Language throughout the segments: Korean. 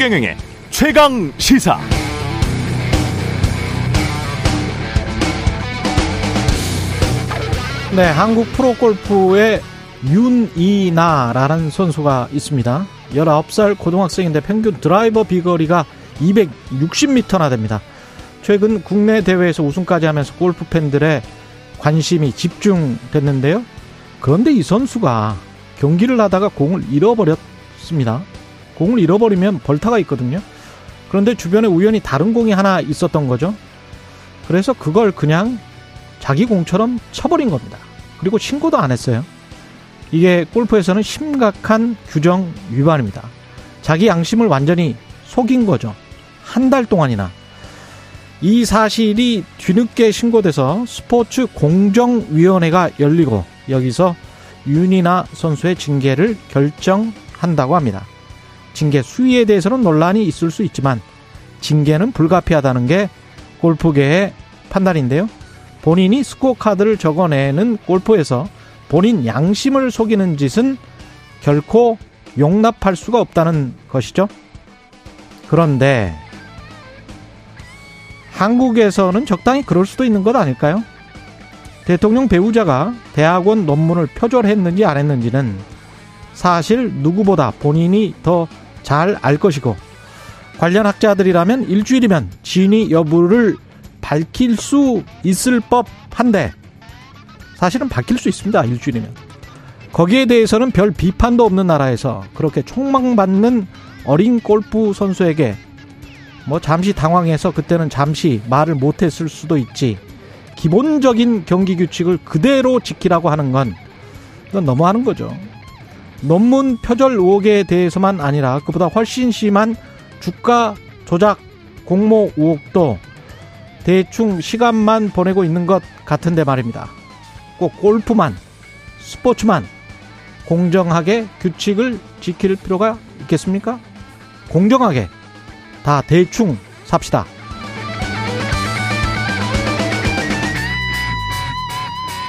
최경영의 최강 시사. 네, 한국 프로골프의 윤이나라는 선수가 있습니다. 19살 고등학생인데 평균 드라이버 비거리가 260m나 됩니다. 최근 국내 대회에서 우승까지 하면서 골프 팬들의 관심이 집중됐는데요. 그런데 이 선수가 경기를 하다가 공을 잃어버렸습니다. 공을 잃어버리면 벌타가 있거든요. 그런데 주변에 우연히 다른 공이 하나 있었던 거죠. 그래서 그걸 그냥 자기 공처럼 쳐버린 겁니다. 그리고 신고도 안 했어요. 이게 골프에서는 심각한 규정 위반입니다. 자기 양심을 완전히 속인 거죠. 한 달 동안이나. 이 사실이 뒤늦게 신고돼서 스포츠 공정위원회가 열리고 여기서 윤이나 선수의 징계를 결정한다고 합니다. 징계 수위에 대해서는 논란이 있을 수 있지만 징계는 불가피하다는 게 골프계의 판단인데요. 본인이 스코어 카드를 적어내는 골프에서 본인 양심을 속이는 짓은 결코 용납할 수가 없다는 것이죠. 그런데 한국에서는 적당히 그럴 수도 있는 것 아닐까요? 대통령 배우자가 대학원 논문을 표절했는지 안 했는지는 사실 누구보다 본인이 더 잘 알 것이고 관련 학자들이라면 일주일이면 진위 여부를 밝힐 수 있을 법한데 사실은 밝힐 수 있습니다. 일주일이면. 거기에 대해서는 별 비판도 없는 나라에서 그렇게 총망받는 어린 골프 선수에게 뭐 잠시 당황해서 그때는 잠시 말을 못했을 수도 있지. 기본적인 경기 규칙을 그대로 지키라고 하는 건 이건 너무하는 거죠. 논문 표절 의혹에 대해서만 아니라 그보다 훨씬 심한 주가 조작 공모 의혹도 대충 시간만 보내고 있는 것 같은데 말입니다. 꼭 골프만, 스포츠만 공정하게 규칙을 지킬 필요가 있겠습니까? 공정하게 다 대충 삽시다.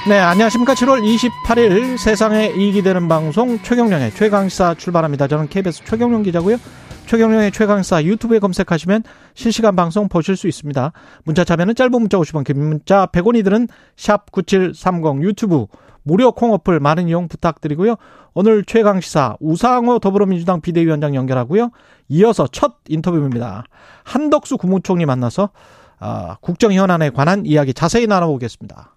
네, 안녕하십니까. 7월 28일 세상에 이익이 되는 방송 최경령의 최강시사 출발합니다. 저는 KBS 최경령 기자고요. 최경령의 최강시사 유튜브에 검색하시면 실시간 방송 보실 수 있습니다. 문자 참여는 짧은 문자 50원, 긴 문자 100원이 드는 샵9730 유튜브 무료 콩 어플 많은 이용 부탁드리고요. 오늘 최강시사 우상호 더불어민주당 비대위원장 연결하고요. 이어서 첫 인터뷰입니다. 한덕수 국무총리 만나서 아, 국정 현안에 관한 이야기 자세히 나눠보겠습니다.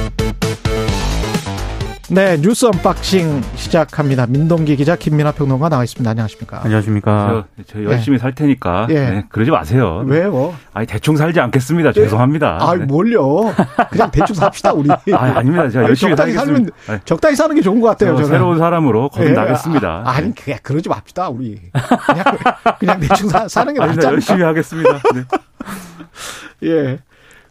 네, 뉴스 언박싱 시작합니다. 민동기 기자, 김민아 평론가 나와 있습니다. 안녕하십니까? 안녕하십니까? 저, 저 열심히 네. 살 테니까 네. 네, 그러지 마세요. 왜요? 아니 대충 살지 않겠습니다. 네. 죄송합니다. 아, 뭘요? 그냥 대충 삽시다 우리. 아, 아닙니다. 제가 열심히 적당히 살면 적당히 사는 게 좋은 것 같아요. 저는. 새로운 사람으로 거듭나겠습니다. 아, 니 그냥 그러지 맙시다 우리. 그냥 그냥 대충 사, 사는 게 낫지 않 열심히 하겠습니다. 네. 예.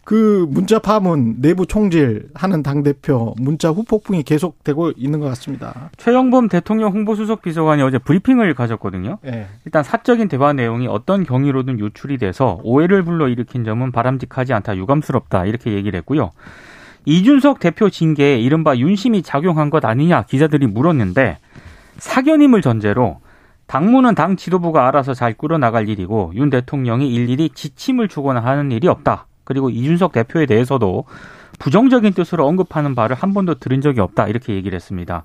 그 문자 파문 내부 총질 하는 당 대표 문자 후폭풍이 계속되고 있는 것 같습니다. 최영범 대통령 홍보수석 비서관이 어제 브리핑을 가졌거든요. 네. 일단 사적인 대화 내용이 어떤 경위로든 유출이 돼서 오해를 불러일으킨 점은 바람직하지 않다, 유감스럽다 이렇게 얘기를 했고요. 이준석 대표 징계에 이른바 윤심이 작용한 것 아니냐 기자들이 물었는데 사견임을 전제로 당무는 당 지도부가 알아서 잘 꾸려나갈 일이고 윤 대통령이 일일이 지침을 주거나 하는 일이 없다. 그리고 이준석 대표에 대해서도 부정적인 뜻으로 언급하는 바를 한 번도 들은 적이 없다 이렇게 얘기를 했습니다.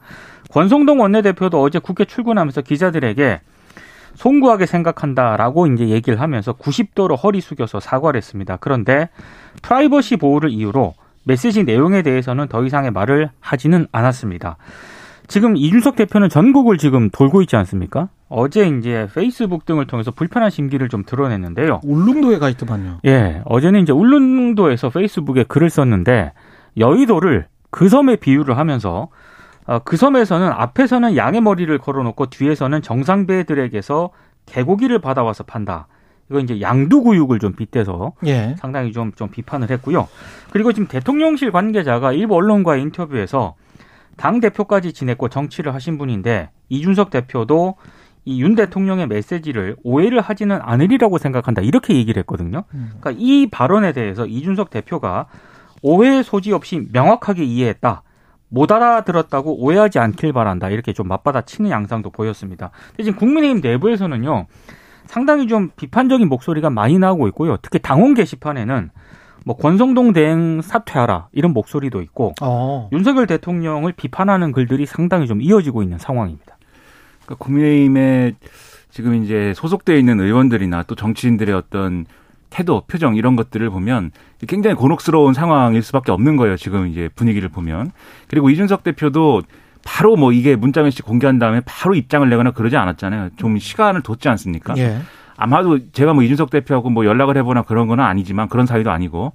권성동 원내대표도 어제 국회 출근하면서 기자들에게 송구하게 생각한다라고 이제 얘기를 하면서 90도로 허리 숙여서 사과를 했습니다. 그런데 프라이버시 보호를 이유로 메시지 내용에 대해서는 더 이상의 말을 하지는 않았습니다. 지금 이준석 대표는 전국을 지금 돌고 있지 않습니까? 어제 이제 페이스북 등을 통해서 불편한 심기를 좀 드러냈는데요. 울릉도에 가 있더만요. 예. 어제는 이제 울릉도에서 페이스북에 글을 썼는데 여의도를 그 섬에 비유를 하면서 어, 그 섬에서는 앞에서는 양의 머리를 걸어놓고 뒤에서는 정상배들에게서 개고기를 받아와서 판다. 이거 이제 양두구육을 좀 빗대서 예. 상당히 좀, 좀 비판을 했고요. 그리고 지금 대통령실 관계자가 일부 언론과의 인터뷰에서 당 대표까지 지냈고 정치를 하신 분인데 이준석 대표도 이 윤 대통령의 메시지를 오해를 하지는 않으리라고 생각한다. 이렇게 얘기를 했거든요. 음. 그러니까 이 발언에 대해서 이준석 대표가 오해 소지 없이 명확하게 이해했다. 못 알아들었다고 오해하지 않길 바란다. 이렇게 좀 맞받아치는 양상도 보였습니다. 대신 국민의힘 내부에서는요. 상당히 좀 비판적인 목소리가 많이 나오고 있고요. 특히 당원 게시판에는 뭐 권성동 대행 사퇴하라 이런 목소리도 있고 어. 윤석열 대통령을 비판하는 글들이 상당히 좀 이어지고 있는 상황입니다. 그러니까 국민의힘에 지금 이제 소속돼 있는 의원들이나 또 정치인들의 어떤 태도, 표정 이런 것들을 보면 굉장히 곤혹스러운 상황일 수밖에 없는 거예요. 지금 이제 분위기를 보면. 그리고 이준석 대표도 바로 뭐 이게 문자 메시 공개한 다음에 바로 입장을 내거나 그러지 않았잖아요. 좀 시간을 뒀지 않습니까? 예. 아마도 제가 뭐 이준석 대표하고 뭐 연락을 해보나 그런 거는 아니지만 그런 사이도 아니고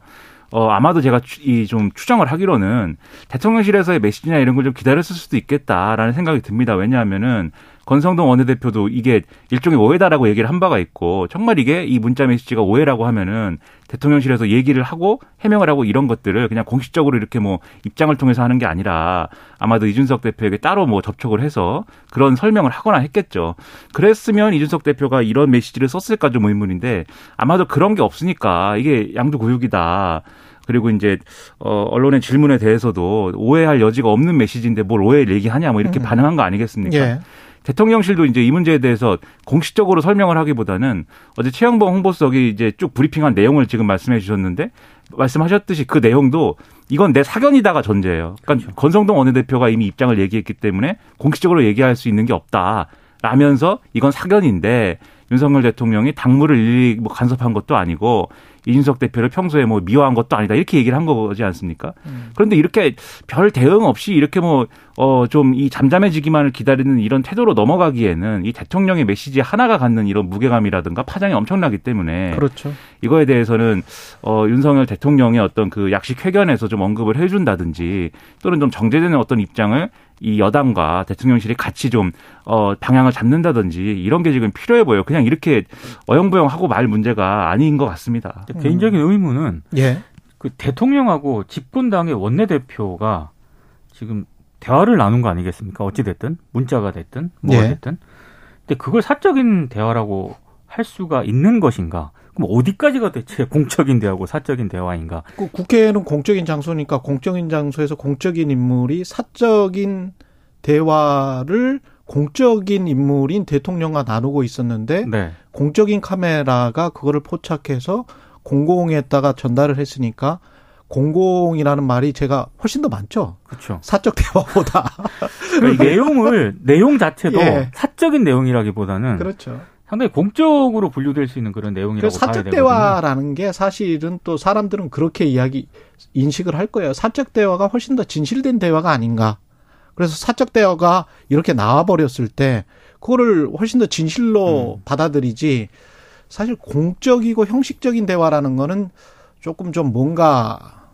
어, 아마도 제가 이 좀 추정을 하기로는 대통령실에서의 메시지나 이런 걸 좀 기다렸을 수도 있겠다라는 생각이 듭니다. 왜냐하면은 권성동 원내대표도 이게 일종의 오해다라고 얘기를 한 바가 있고 정말 이게 이 문자 메시지가 오해라고 하면은 대통령실에서 얘기를 하고 해명을 하고 이런 것들을 그냥 공식적으로 이렇게 뭐 입장을 통해서 하는 게 아니라 아마도 이준석 대표에게 따로 뭐 접촉을 해서 그런 설명을 하거나 했겠죠. 그랬으면 이준석 대표가 이런 메시지를 썼을까 좀 의문인데 아마도 그런 게 없으니까 이게 양두구육이다. 그리고 이제 어 언론의 질문에 대해서도 오해할 여지가 없는 메시지인데 뭘 오해를 얘기하냐 뭐 이렇게 음. 반응한 거 아니겠습니까? 예. 대통령실도 이제 이 문제에 대해서 공식적으로 설명을 하기보다는 어제 최영범 홍보석이 이제 쭉 브리핑한 내용을 지금 말씀해 주셨는데 말씀하셨듯이 그 내용도 이건 내 사견이다가 전제예요. 그러니까 그렇죠. 권성동 원내대표가 이미 입장을 얘기했기 때문에 공식적으로 얘기할 수 있는 게 없다. 라면서 이건 사견인데 윤석열 대통령이 당무를 일일이 뭐 간섭한 것도 아니고 이준석 대표를 평소에 뭐 미워한 것도 아니다 이렇게 얘기를 한 거지 않습니까? 음. 그런데 이렇게 별 대응 없이 이렇게 뭐 어 좀 이 잠잠해지기만을 기다리는 이런 태도로 넘어가기에는 이 대통령의 메시지 하나가 갖는 이런 무게감이라든가 파장이 엄청나기 때문에 그렇죠. 이거에 대해서는 어 윤석열 대통령의 어떤 그 약식 회견에서 좀 언급을 해준다든지 또는 좀 정제되는 어떤 입장을 이 여당과 대통령실이 같이 좀 어, 방향을 잡는다든지 이런 게 지금 필요해 보여요. 그냥 이렇게 어영부영 하고 말 문제가 아닌 것 같습니다. 음. 개인적인 의문은 예. 그 대통령하고 집권당의 원내대표가 지금 대화를 나눈 거 아니겠습니까? 어찌 됐든 문자가 됐든 뭐가 예. 됐든. 근데 그걸 사적인 대화라고 할 수가 있는 것인가? 그럼 어디까지가 대체 공적인 대화고 사적인 대화인가? 그 국회는 공적인 장소니까 공적인 장소에서 공적인 인물이 사적인 대화를 공적인 인물인 대통령과 나누고 있었는데 네. 공적인 카메라가 그거를 포착해서 공공에다가 전달을 했으니까 공공이라는 말이 제가 훨씬 더 많죠. 그렇죠. 사적 대화보다. 그러니까 내용을 내용 자체도 예. 사적인 내용이라기보다는 그렇죠. 상당히 공적으로 분류될 수 있는 그런 내용이라고 그 사적 대화라는 게 사실은 또 사람들은 그렇게 이야기 인식을 할 거예요. 사적 대화가 훨씬 더 진실된 대화가 아닌가. 그래서 사적 대화가 이렇게 나와 버렸을 때 그거를 훨씬 더 진실로 음. 받아들이지 사실 공적이고 형식적인 대화라는 거는 조금 좀 뭔가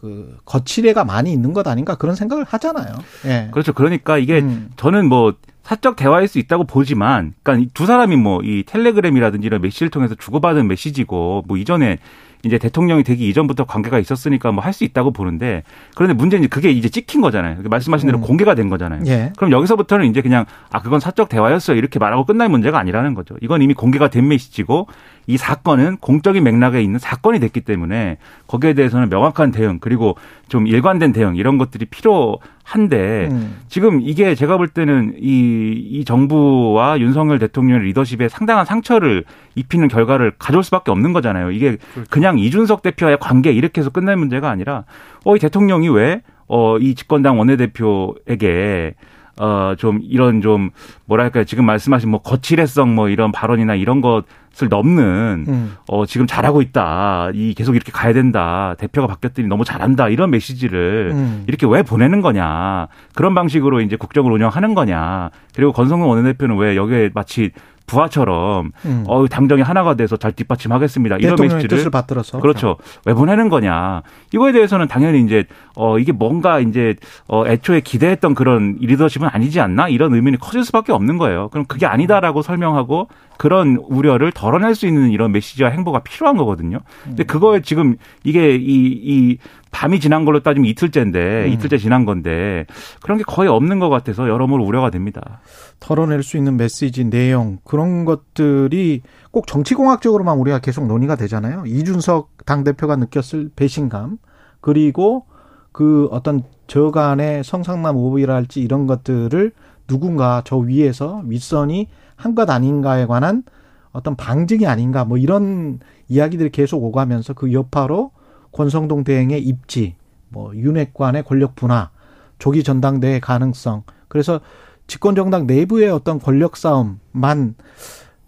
그 거칠애가 많이 있는 것 아닌가 그런 생각을 하잖아요. 예. 그렇죠. 그러니까 이게 음. 저는 뭐 사적 대화일 수 있다고 보지만, 그러니까 두 사람이 뭐 이 텔레그램이라든지 이런 메시지를 통해서 주고받은 메시지고, 뭐 이전에 이제 대통령이 되기 이전부터 관계가 있었으니까 뭐 할 수 있다고 보는데 그런데 문제는 그게 이제 찍힌 거잖아요. 말씀하신 대로 음. 공개가 된 거잖아요. 예. 그럼 여기서부터는 이제 그냥 아 그건 사적 대화였어요 이렇게 말하고 끝날 문제가 아니라는 거죠. 이건 이미 공개가 된 메시지고 이 사건은 공적인 맥락에 있는 사건이 됐기 때문에 거기에 대해서는 명확한 대응 그리고 좀 일관된 대응 이런 것들이 필요한데 음. 지금 이게 제가 볼 때는 이, 이 정부와 윤석열 대통령의 리더십에 상당한 상처를 입히는 결과를 가져올 수밖에 없는 거잖아요. 이게 그렇죠. 그냥 이준석 대표와의 관계 이렇게 해서 끝날 문제가 아니라 어, 이 대통령이 왜 어, 이 집권당 원내대표에게 어, 좀 이런 좀 뭐랄까요. 지금 말씀하신 뭐 거칠애성 뭐 이런 발언이나 이런 것을 넘는 음. 어, 지금 잘하고 있다. 이 계속 이렇게 가야 된다. 대표가 바뀌었더니 너무 잘한다. 이런 메시지를 음. 이렇게 왜 보내는 거냐. 그런 방식으로 이제 국정을 운영하는 거냐. 그리고 권성동 원내대표는 왜 여기에 마치 부하처럼 음. 어 당정이 하나가 돼서 잘 뒷받침하겠습니다. 이런 메시지를 뜻을 받들어서 그렇죠. 왜 보내는 거냐. 이거에 대해서는 당연히 이제 어 이게 뭔가 이제 어 애초에 기대했던 그런 리더십은 아니지 않나 이런 의문이 커질 수밖에 없는 거예요. 그럼 그게 아니다라고 설명하고 그런 우려를 덜어낼 수 있는 이런 메시지와 행보가 필요한 거거든요. 근데 그거에 지금 이게 이, 이 밤이 지난 걸로 따지면 이틀째인데 음. 이틀째 지난 건데 그런 게 거의 없는 것 같아서 여러모로 우려가 됩니다. 털어낼 수 있는 메시지 내용 그런 것들이 꼭 정치공학적으로만 우리가 계속 논의가 되잖아요. 이준석 당 대표가 느꼈을 배신감 그리고 그 어떤 저간의 성상남 오비랄지 이런 것들을 누군가 저 위에서 윗선이 한 것 아닌가에 관한 어떤 방증이 아닌가 뭐 이런 이야기들이 계속 오가면서 그 여파로 권성동 대행의 입지, 뭐 윤핵관의 권력 분화, 조기 전당대회 가능성. 그래서 집권 정당 내부의 어떤 권력 싸움만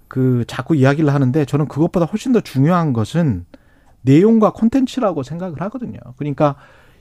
그 자꾸 이야기를 하는데 저는 그것보다 훨씬 더 중요한 것은 내용과 콘텐츠라고 생각을 하거든요. 그러니까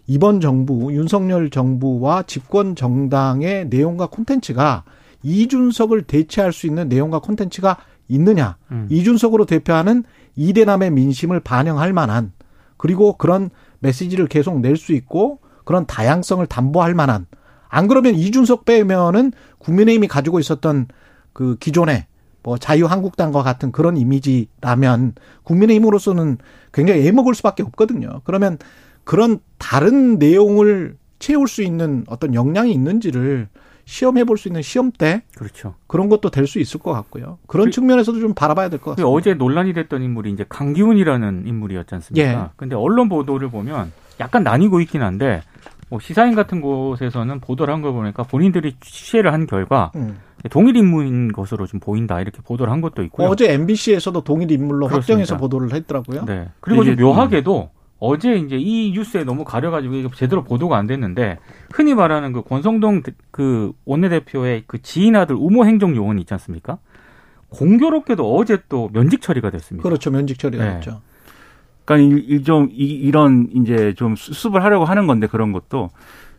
이번 정부 윤석열 정부와 집권 정당의 내용과 콘텐츠가 이준석을 대체할 수 있는 내용과 콘텐츠가 있느냐. 음. 이준석으로 대표하는 이대남의 민심을 반영할 만한 그리고 그런 메시지를 계속 낼 수 있고 그런 다양성을 담보할 만한 안 그러면 이준석 빼면은 국민의힘이 가지고 있었던 그 기존의 뭐 자유한국당과 같은 그런 이미지라면 국민의힘으로서는 굉장히 애먹을 수밖에 없거든요. 그러면 그런 다른 내용을 채울 수 있는 어떤 역량이 있는지를 시험해 볼 수 있는 시험 때 그렇죠. 그런 것도 될 수 있을 것 같고요. 그런 그, 측면에서도 좀 바라봐야 될 것 같습니다. 어제 논란이 됐던 인물이 이제 강기훈이라는 인물이었지 않습니까? 예. 근데 언론 보도를 보면 약간 나뉘고 있긴 한데 뭐 시사인 같은 곳에서는 보도를 한거 보니까 본인들이 취재를 한 결과 음. 동일 인물인 것으로 좀 보인다 이렇게 보도를 한 것도 있고요. 어제 MBC에서도 동일 인물로 그렇습니다. 확정해서 보도를 했더라고요. 네. 그리고 좀 묘하게도 어제 이제 이 뉴스에 너무 가려가지고 이게 제대로 보도가 안 됐는데 흔히 말하는 그 권성동 그 원내대표의 그 지인 아들 우모 행정 요원 있지 않습니까? 공교롭게도 어제 또 면직 처리가 됐습니다. 그렇죠. 면직 처리가 네. 됐죠. 그러니까 좀 이런 이제 좀 수습을 하려고 하는 건데 그런 것도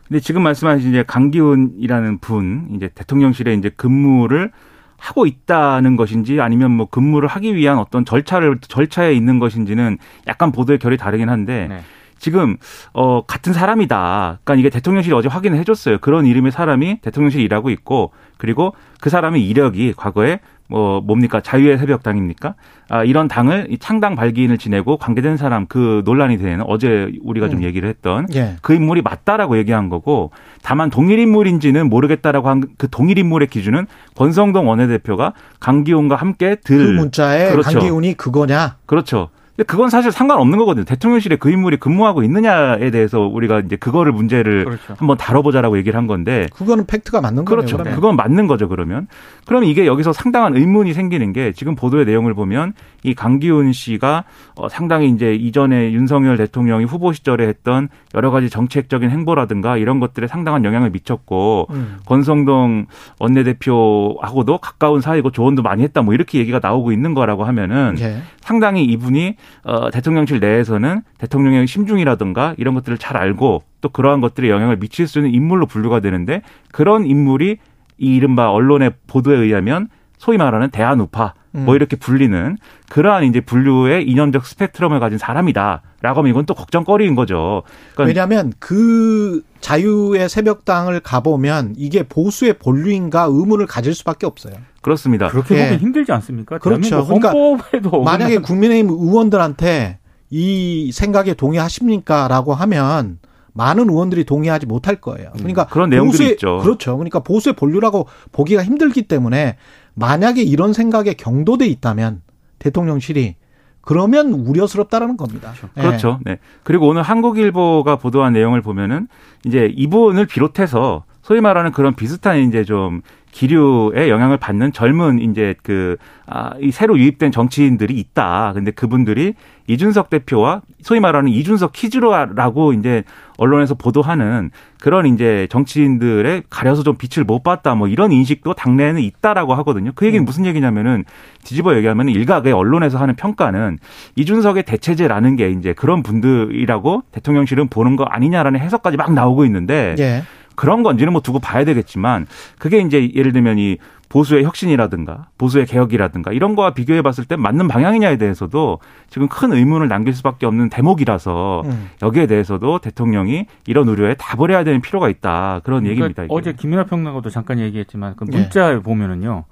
근데 지금 말씀하신 이제 강기훈이라는 분 이제 대통령실에 이제 근무를 하고 있다는 것인지 아니면 뭐 근무를 하기 위한 어떤 절차를 절차에 있는 것인지는 약간 보도의 결이 다르긴 한데 네. 지금 어 같은 사람이다. 그러니까 이게 대통령실이 어제 확인을 해줬어요. 그런 이름의 사람이 대통령실 일하고 있고 그리고 그 사람의 이력이 과거에 뭐 뭡니까 자유의 새벽당입니까? 아 이런 당을 창당 발기인을 지내고 관계된 사람 그 논란이 되는 어제 우리가 좀 음. 얘기를 했던 예. 그 인물이 맞다라고 얘기한 거고 다만 동일 인물인지는 모르겠다라고 한 그 동일 인물의 기준은 권성동 원내대표가 강기훈과 함께 들그 문자에 그렇죠. 강기훈이 그거냐? 그렇죠. 그건 사실 상관없는 거거든요. 대통령실에 그 인물이 근무하고 있느냐에 대해서 우리가 이제 그거를 문제를 그렇죠. 한번 다뤄보자라고 얘기를 한 건데. 그거는 팩트가 맞는 거죠. 그렇죠. 그러면. 그건 맞는 거죠, 그러면. 그러면 이게 여기서 상당한 의문이 생기는 게 지금 보도의 내용을 보면 이 강기훈 씨가 어 상당히 이제 이전에 윤석열 대통령이 후보 시절에 했던 여러 가지 정책적인 행보라든가 이런 것들에 상당한 영향을 미쳤고 음. 권성동 원내대표하고도 가까운 사이고 조언도 많이 했다 뭐 이렇게 얘기가 나오고 있는 거라고 하면은 예. 상당히 이분이 어, 대통령실 내에서는 대통령의 심중이라든가 이런 것들을 잘 알고 또 그러한 것들에 영향을 미칠 수 있는 인물로 분류가 되는데 그런 인물이 이 이른바 언론의 보도에 의하면 소위 말하는 대한우파 뭐 음. 뭐 이렇게 불리는 그러한 이제 분류의 이념적 스펙트럼을 가진 사람이다라고 하면 이건 또 걱정거리인 거죠. 그러니까 왜냐하면 그 자유의 새벽당을 가보면 이게 보수의 본류인가 의문을 가질 수밖에 없어요. 그렇습니다. 그렇게 예. 보기 힘들지 않습니까? 그렇죠. 그러니까 만약에 국민의힘 의원들한테 이 생각에 동의하십니까라고 하면 많은 의원들이 동의하지 못할 거예요. 그러니까 음, 그런 내용들이 보수의, 있죠. 그렇죠. 그러니까 보수의 본류라고 보기가 힘들기 때문에 만약에 이런 생각에 경도돼 있다면 대통령실이 그러면 우려스럽다라는 겁니다. 그렇죠. 네. 그렇죠. 네. 그리고 오늘 한국일보가 보도한 내용을 보면은 이제 이분을 비롯해서 소위 말하는 그런 비슷한 이제 좀 기류에 영향을 받는 젊은 이제 그, 아, 이 새로 유입된 정치인들이 있다. 근데 그분들이 이준석 대표와 소위 말하는 이준석 키즈로라고 이제 언론에서 보도하는 그런 이제 정치인들의 가려서 좀 빛을 못 봤다 뭐 이런 인식도 당내에는 있다라고 하거든요. 그 얘기는 음. 무슨 얘기냐면은 뒤집어 얘기하면 일각의 언론에서 하는 평가는 이준석의 대체제라는 게 이제 그런 분들이라고 대통령실은 보는 거 아니냐라는 해석까지 막 나오고 있는데 예. 그런 건지는 뭐 두고 봐야 되겠지만 그게 이제 예를 들면 이 보수의 혁신이라든가 보수의 개혁이라든가 이런 거와 비교해 봤을 때 맞는 방향이냐에 대해서도 지금 큰 의문을 남길 수밖에 없는 대목이라서 음. 여기에 대해서도 대통령이 이런 우려에 답을 해야 되는 필요가 있다. 그런 그러니까 얘기입니다. 이게. 어제 김민하 평론가도 잠깐 얘기했지만 그 문자에 네. 보면은요.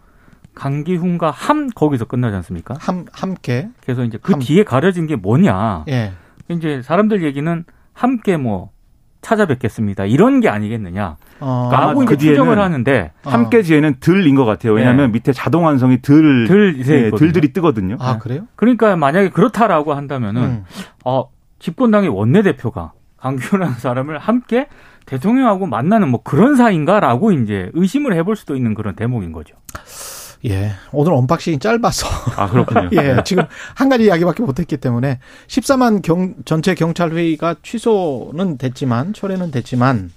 강기훈과 함 거기서 끝나지 않습니까? 함 함께. 그래서 이제 그 함. 뒤에 가려진 게 뭐냐? 예. 이제 사람들 얘기는 함께 뭐 찾아뵙겠습니다. 이런 게 아니겠느냐. 어, 라고 이제 그 추정을 하는데 어. 함께 뒤에는 들인 것 같아요. 왜냐하면 네. 밑에 자동 완성이 들, 들 네, 들들이 뜨거든요. 아 그래요? 그러니까 만약에 그렇다라고 한다면은 음. 어, 집권당의 원내 대표가 강규라는 사람을 함께 대통령하고 만나는 뭐 그런 사이인가라고 이제 의심을 해볼 수도 있는 그런 대목인 거죠. 예. 오늘 언박싱이 짧아서. 아, 그렇군요. 예. 지금 한 가지 이야기밖에 못했기 때문에 14만 경, 전체 경찰 회의가 취소는 됐지만, 철회는 됐지만,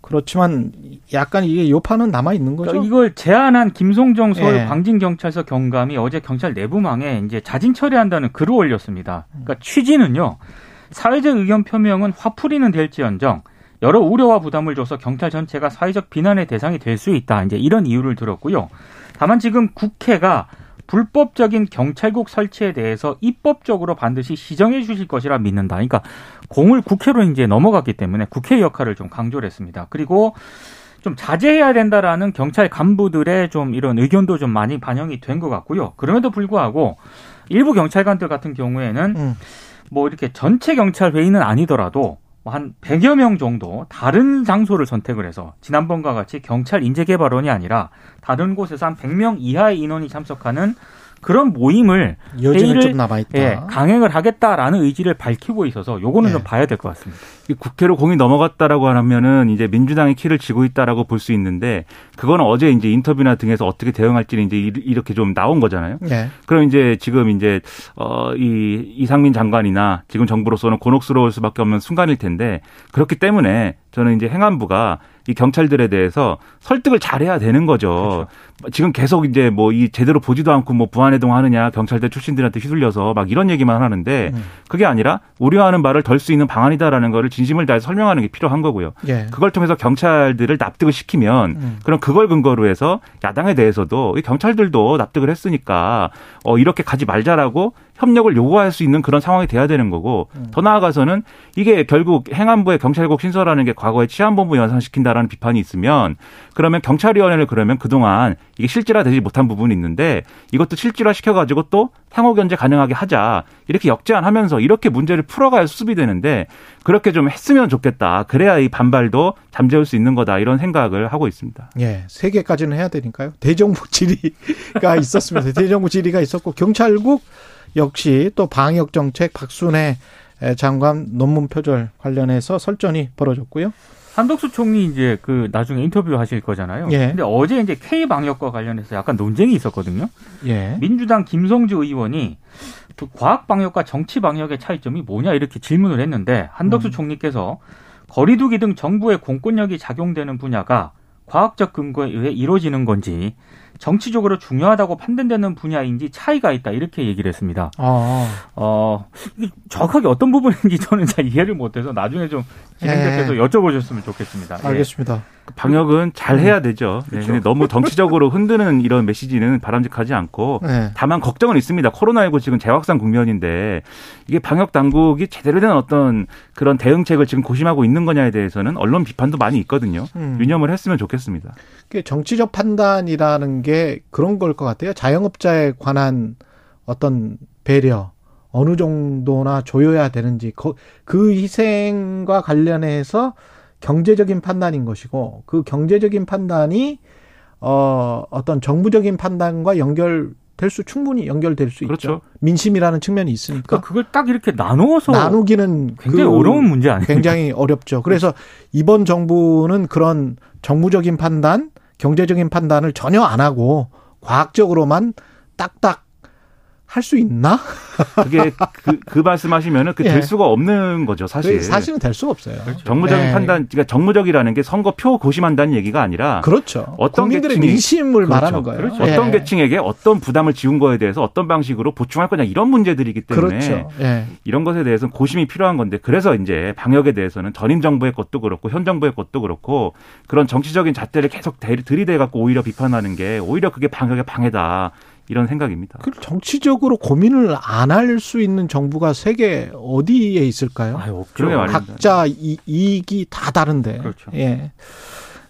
그렇지만 약간 이게 여파는 남아 있는 거죠. 그러니까 이걸 제안한 김성종 서울 예. 광진경찰서 경감이 어제 경찰 내부망에 이제 자진 철회한다는 글을 올렸습니다. 그러니까 취지는요. 사회적 의견 표명은 화풀이는 될지언정 여러 우려와 부담을 줘서 경찰 전체가 사회적 비난의 대상이 될 수 있다. 이제 이런 이유를 들었고요. 다만 지금 국회가 불법적인 경찰국 설치에 대해서 입법적으로 반드시 시정해 주실 것이라 믿는다. 그러니까 공을 국회로 이제 넘어갔기 때문에 국회 역할을 좀 강조를 했습니다. 그리고 좀 자제해야 된다라는 경찰 간부들의 좀 이런 의견도 좀 많이 반영이 된 것 같고요. 그럼에도 불구하고 일부 경찰관들 같은 경우에는 음. 뭐 이렇게 전체 경찰 회의는 아니더라도 뭐 한 100여 명 정도 다른 장소를 선택을 해서 지난번과 같이 경찰 인재개발원이 아니라 다른 곳에서 한 100명 이하의 인원이 참석하는 그런 모임을 회의를 좀 남아 있다. 예, 강행을 하겠다라는 의지를 밝히고 있어서 요거는 예. 좀 봐야 될 것 같습니다. 국회로 공이 넘어갔다라고 하면은 이제 민주당이 키를 쥐고 있다라고 볼 수 있는데 그거는 어제 이제 인터뷰나 등에서 어떻게 대응할지는 이제 이렇게 좀 나온 거잖아요. 예. 그럼 이제 지금 이제 어이 이상민 장관이나 지금 정부로서는 곤혹스러울 수밖에 없는 순간일 텐데 그렇기 때문에 저는 이제 행안부가 이 경찰들에 대해서 설득을 잘해야 되는 거죠. 그렇죠. 지금 계속 이제 뭐 이 제대로 보지도 않고 뭐 부안해동 하느냐 경찰대 출신들한테 휘둘려서 막 이런 얘기만 하는데 음. 그게 아니라 우려하는 말을 덜수 있는 방안이다라는 거를 진심을 다해 설명하는 게 필요한 거고요. 예. 그걸 통해서 경찰들을 납득을 시키면 음. 그럼 그걸 근거로 해서 야당에 대해서도 이 경찰들도 납득을 했으니까 어 이렇게 가지 말자라고 협력을 요구할 수 있는 그런 상황이 돼야 되는 거고 음. 더 나아가서는 이게 결국 행안부의 경찰국 신설하는 게 과거에 치안본부 연상시킨다라는 비판이 있으면 그러면 경찰위원회를 그러면 그동안 이게 실질화되지 못한 부분이 있는데 이것도 실질화 시켜가지고 또 상호 견제 가능하게 하자 이렇게 역제안하면서 이렇게 문제를 풀어가야 수습이 되는데 그렇게 좀 했으면 좋겠다. 그래야 이 반발도 잠재울 수 있는 거다 이런 생각을 하고 있습니다. 예, 세 개까지는 해야 되니까요. 대정부 질의가 있었으면서 대정부 질의가 있었고 경찰국 역시 또 방역 정책 박순애 장관 논문 표절 관련해서 설전이 벌어졌고요. 한덕수 총리 이제 그 나중에 인터뷰 하실 거잖아요. 예. 근데 어제 이제 K 방역과 관련해서 약간 논쟁이 있었거든요. 예. 민주당 김성주 의원이 그 과학 방역과 정치 방역의 차이점이 뭐냐 이렇게 질문을 했는데 한덕수 음. 총리께서 거리두기 등 정부의 공권력이 작용되는 분야가 과학적 근거에 의해 이루어지는 건지 정치적으로 중요하다고 판단되는 분야인지 차이가 있다 이렇게 얘기를 했습니다. 아. 어 정확하게 어떤 부분인지 저는 잘 이해를 못해서 나중에 좀 진행자께서 예. 여쭤보셨으면 좋겠습니다. 예. 알겠습니다. 예. 방역은 잘 해야 음. 되죠. 네, 그렇죠. 네, 너무 정치적으로 흔드는 이런 메시지는 바람직하지 않고 네. 다만 걱정은 있습니다. 코로나19 지금 재확산 국면인데 이게 방역 당국이 제대로 된 어떤 그런 대응책을 지금 고심하고 있는 거냐에 대해서는 언론 비판도 많이 있거든요. 음. 유념을 했으면 좋겠습니다. 정치적 판단이라는 게 그런 걸 것 같아요. 자영업자에 관한 어떤 배려 어느 정도나 조여야 되는지 그 희생과 관련해서 경제적인 판단인 것이고 그 경제적인 판단이 어 어떤 정부적인 판단과 연결 될수 충분히 연결될 수 그렇죠. 있죠. 민심이라는 측면이 있으니까. 그러니까 그걸 딱 이렇게 나누어서 나누기는 굉장히 그 어려운 문제 아니에요? 굉장히 어렵죠. 그래서 이번 정부는 그런 정부적인 판단, 경제적인 판단을 전혀 안 하고 과학적으로만 딱딱 할 수 있나? 그게 그, 그 말씀하시면은 그될 예. 수가 없는 거죠, 사실. 사실은 될 수가 없어요. 그렇죠. 정무적인 예. 판단, 그러니까 정무적이라는 게 선거 표 고심한다는 얘기가 아니라 그렇죠. 어떤 국민들의 계층이, 민심을 그렇죠. 말하는 거예요. 그렇죠. 예. 어떤 계층에게 어떤 부담을 지운 거에 대해서 어떤 방식으로 보충할 거냐 이런 문제들이기 때문에 그렇죠. 예. 이런 것에 대해서는 고심이 필요한 건데 그래서 이제 방역에 대해서는 전임 정부의 것도 그렇고 현 정부의 것도 그렇고 그런 정치적인 잣대를 계속 들이대 갖고 오히려 비판하는 게 오히려 그게 방역의 방해다. 이런 생각입니다. 그 정치적으로 고민을 안 할 수 있는 정부가 세계 어디에 있을까요? 아유, 각자 이, 이익이 다 다른데. 그렇죠. 예.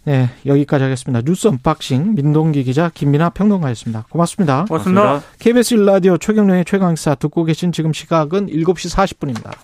네, 여기까지 하겠습니다. 뉴스 언박싱 민동기 기자 김민아 평론가였습니다. 고맙습니다. 고맙습니다. KBS 일라디오 최경영의 최강시사 듣고 계신 지금 시각은 7시 40분입니다.